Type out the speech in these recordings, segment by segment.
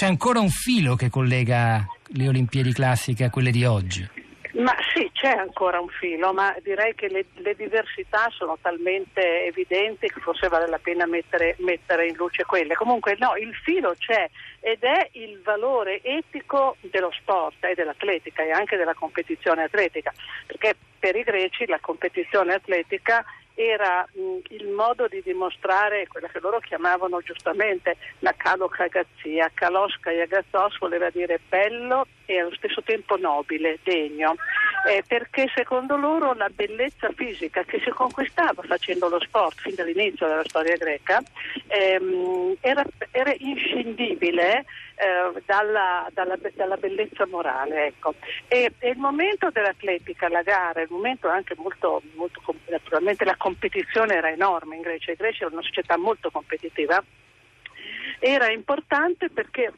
c'è ancora un filo che collega le Olimpiadi classiche a quelle di oggi. Ma sì, c'è ancora un filo, ma direi che le, le diversità sono talmente evidenti che forse vale la pena mettere, mettere, in luce quelle. Comunque no, il filo c'è ed è il valore etico dello sport e dell'atletica e anche della competizione atletica, perché per i greci la competizione atletica era mh, il modo di dimostrare quella che loro chiamavano giustamente la kalokagazzia. Kaloska Yagazzos voleva dire bello e allo stesso tempo nobile, degno, eh, perché secondo loro la bellezza fisica che si conquistava facendo lo sport fin dall'inizio della storia greca ehm, era, era, inscindibile eh, dalla, dalla, dalla, bellezza morale. Ecco. E, e, il momento dell'atletica, la gara, il momento anche molto, molto naturalmente la competizione era enorme in Grecia, i greci erano una società molto competitiva era importante perché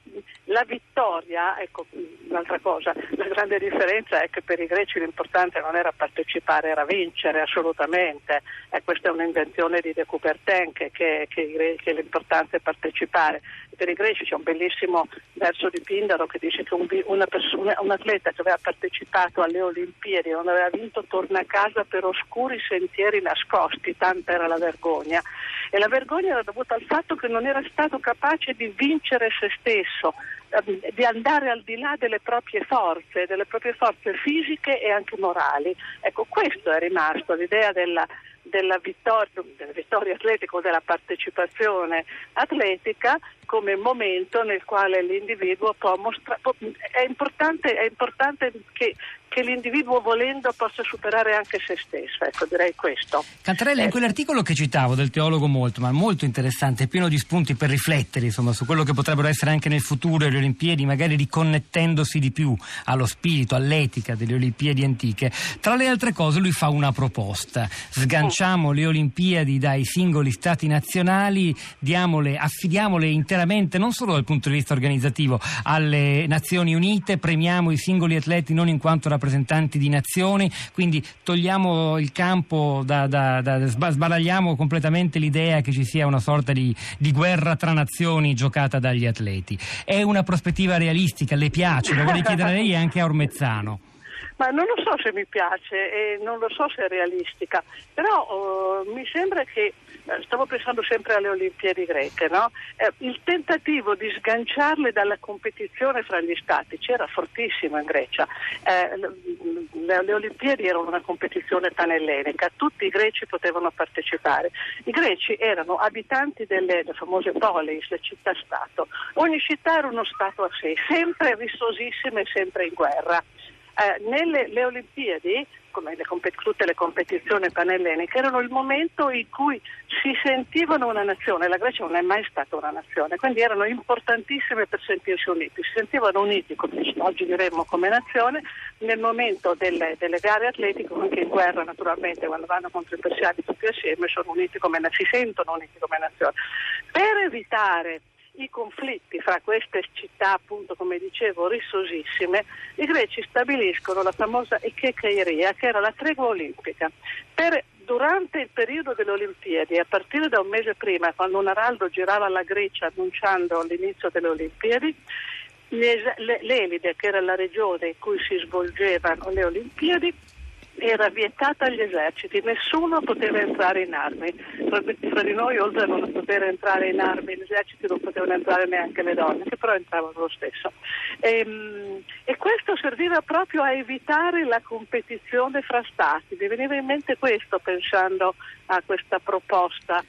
la vittoria, ecco un'altra cosa, la grande differenza è che per i greci l'importante non era partecipare, era vincere assolutamente, e questa è un'invenzione di De Coubertin che, che, che, che l'importante è partecipare. Per i greci c'è un bellissimo verso di Pindaro che dice che un, una persona, un atleta che aveva partecipato alle Olimpiadi e non aveva vinto torna a casa per oscuri sentieri nascosti, tanta era la vergogna. E la vergogna era dovuta al fatto che non era stato capace di vincere se stesso, ehm, di andare al di là delle proprie forze, delle proprie forze fisiche e anche morali. Ecco, questo è rimasto, l'idea della, della vittoria, della vittoria atletica o della partecipazione atletica come momento nel quale l'individuo può mostrare. È importante, è importante che, che, l'individuo volendo possa superare anche se stesso. Ecco, direi questo. Cantarella, eh. in quell'articolo che citavo del teologo Moltmann, molto interessante, pieno di spunti per riflettere insomma, su quello che potrebbero essere anche nel futuro le Olimpiadi, magari riconnettendosi di più allo spirito, all'etica delle Olimpiadi antiche. Tra le altre cose lui fa una proposta. Sganciamo mm. le Olimpiadi dai singoli stati nazionali, diamole, affidiamole interamente non solo dal punto di vista organizzativo alle Nazioni Unite, premiamo i singoli atleti non in quanto rappresentanti di nazioni, quindi togliamo il campo, da, da, da, sbaragliamo completamente l'idea che ci sia una sorta di, di guerra tra nazioni giocata dagli atleti. È una prospettiva realistica, le piace? Lo vorrei chiedere a lei e anche a Ormezzano. Ma non lo so se mi piace e non lo so se è realistica, però uh, mi sembra che eh, stavo pensando sempre alle Olimpiadi greche, no? eh, il tentativo di sganciarle dalla competizione fra gli stati c'era fortissimo in Grecia. Eh, le, le, Olimpiadi erano una competizione panellenica, tutti i greci potevano partecipare. I greci erano abitanti delle, delle famose polis, le città-stato. Ogni città era uno stato a sé, sempre rissosissime e sempre in guerra. Eh, nelle Olimpiadi come le, tutte le competizioni panelleniche, erano il momento in cui si sentivano una nazione, la Grecia non è mai stata una nazione, quindi erano importantissime per sentirsi uniti, si sentivano uniti, come oggi diremmo come nazione, nel momento delle, delle gare atletiche, anche in guerra naturalmente, quando vanno contro i persiani tutti assieme, sono uniti come, si sentono uniti come nazione. Per evitare i conflitti fra queste città, appunto come dicevo, rissosissime, i greci stabiliscono la famosa Ekekeiria, che era la tregua olimpica. Per, durante il periodo delle Olimpiadi, a partire da un mese prima, quando un araldo girava la Grecia annunciando l'inizio delle Olimpiadi, l'Elide, che era la regione in cui si svolgevano le Olimpiadi, era vietata agli eserciti, nessuno poteva entrare in armi. Fra di noi, oltre a non poter entrare in armi, gli eserciti non potevano entrare neanche le donne, che però entravano lo stesso. E, ehm, e questo serviva proprio a evitare la competizione fra stati. Mi veniva in mente questo pensando a questa proposta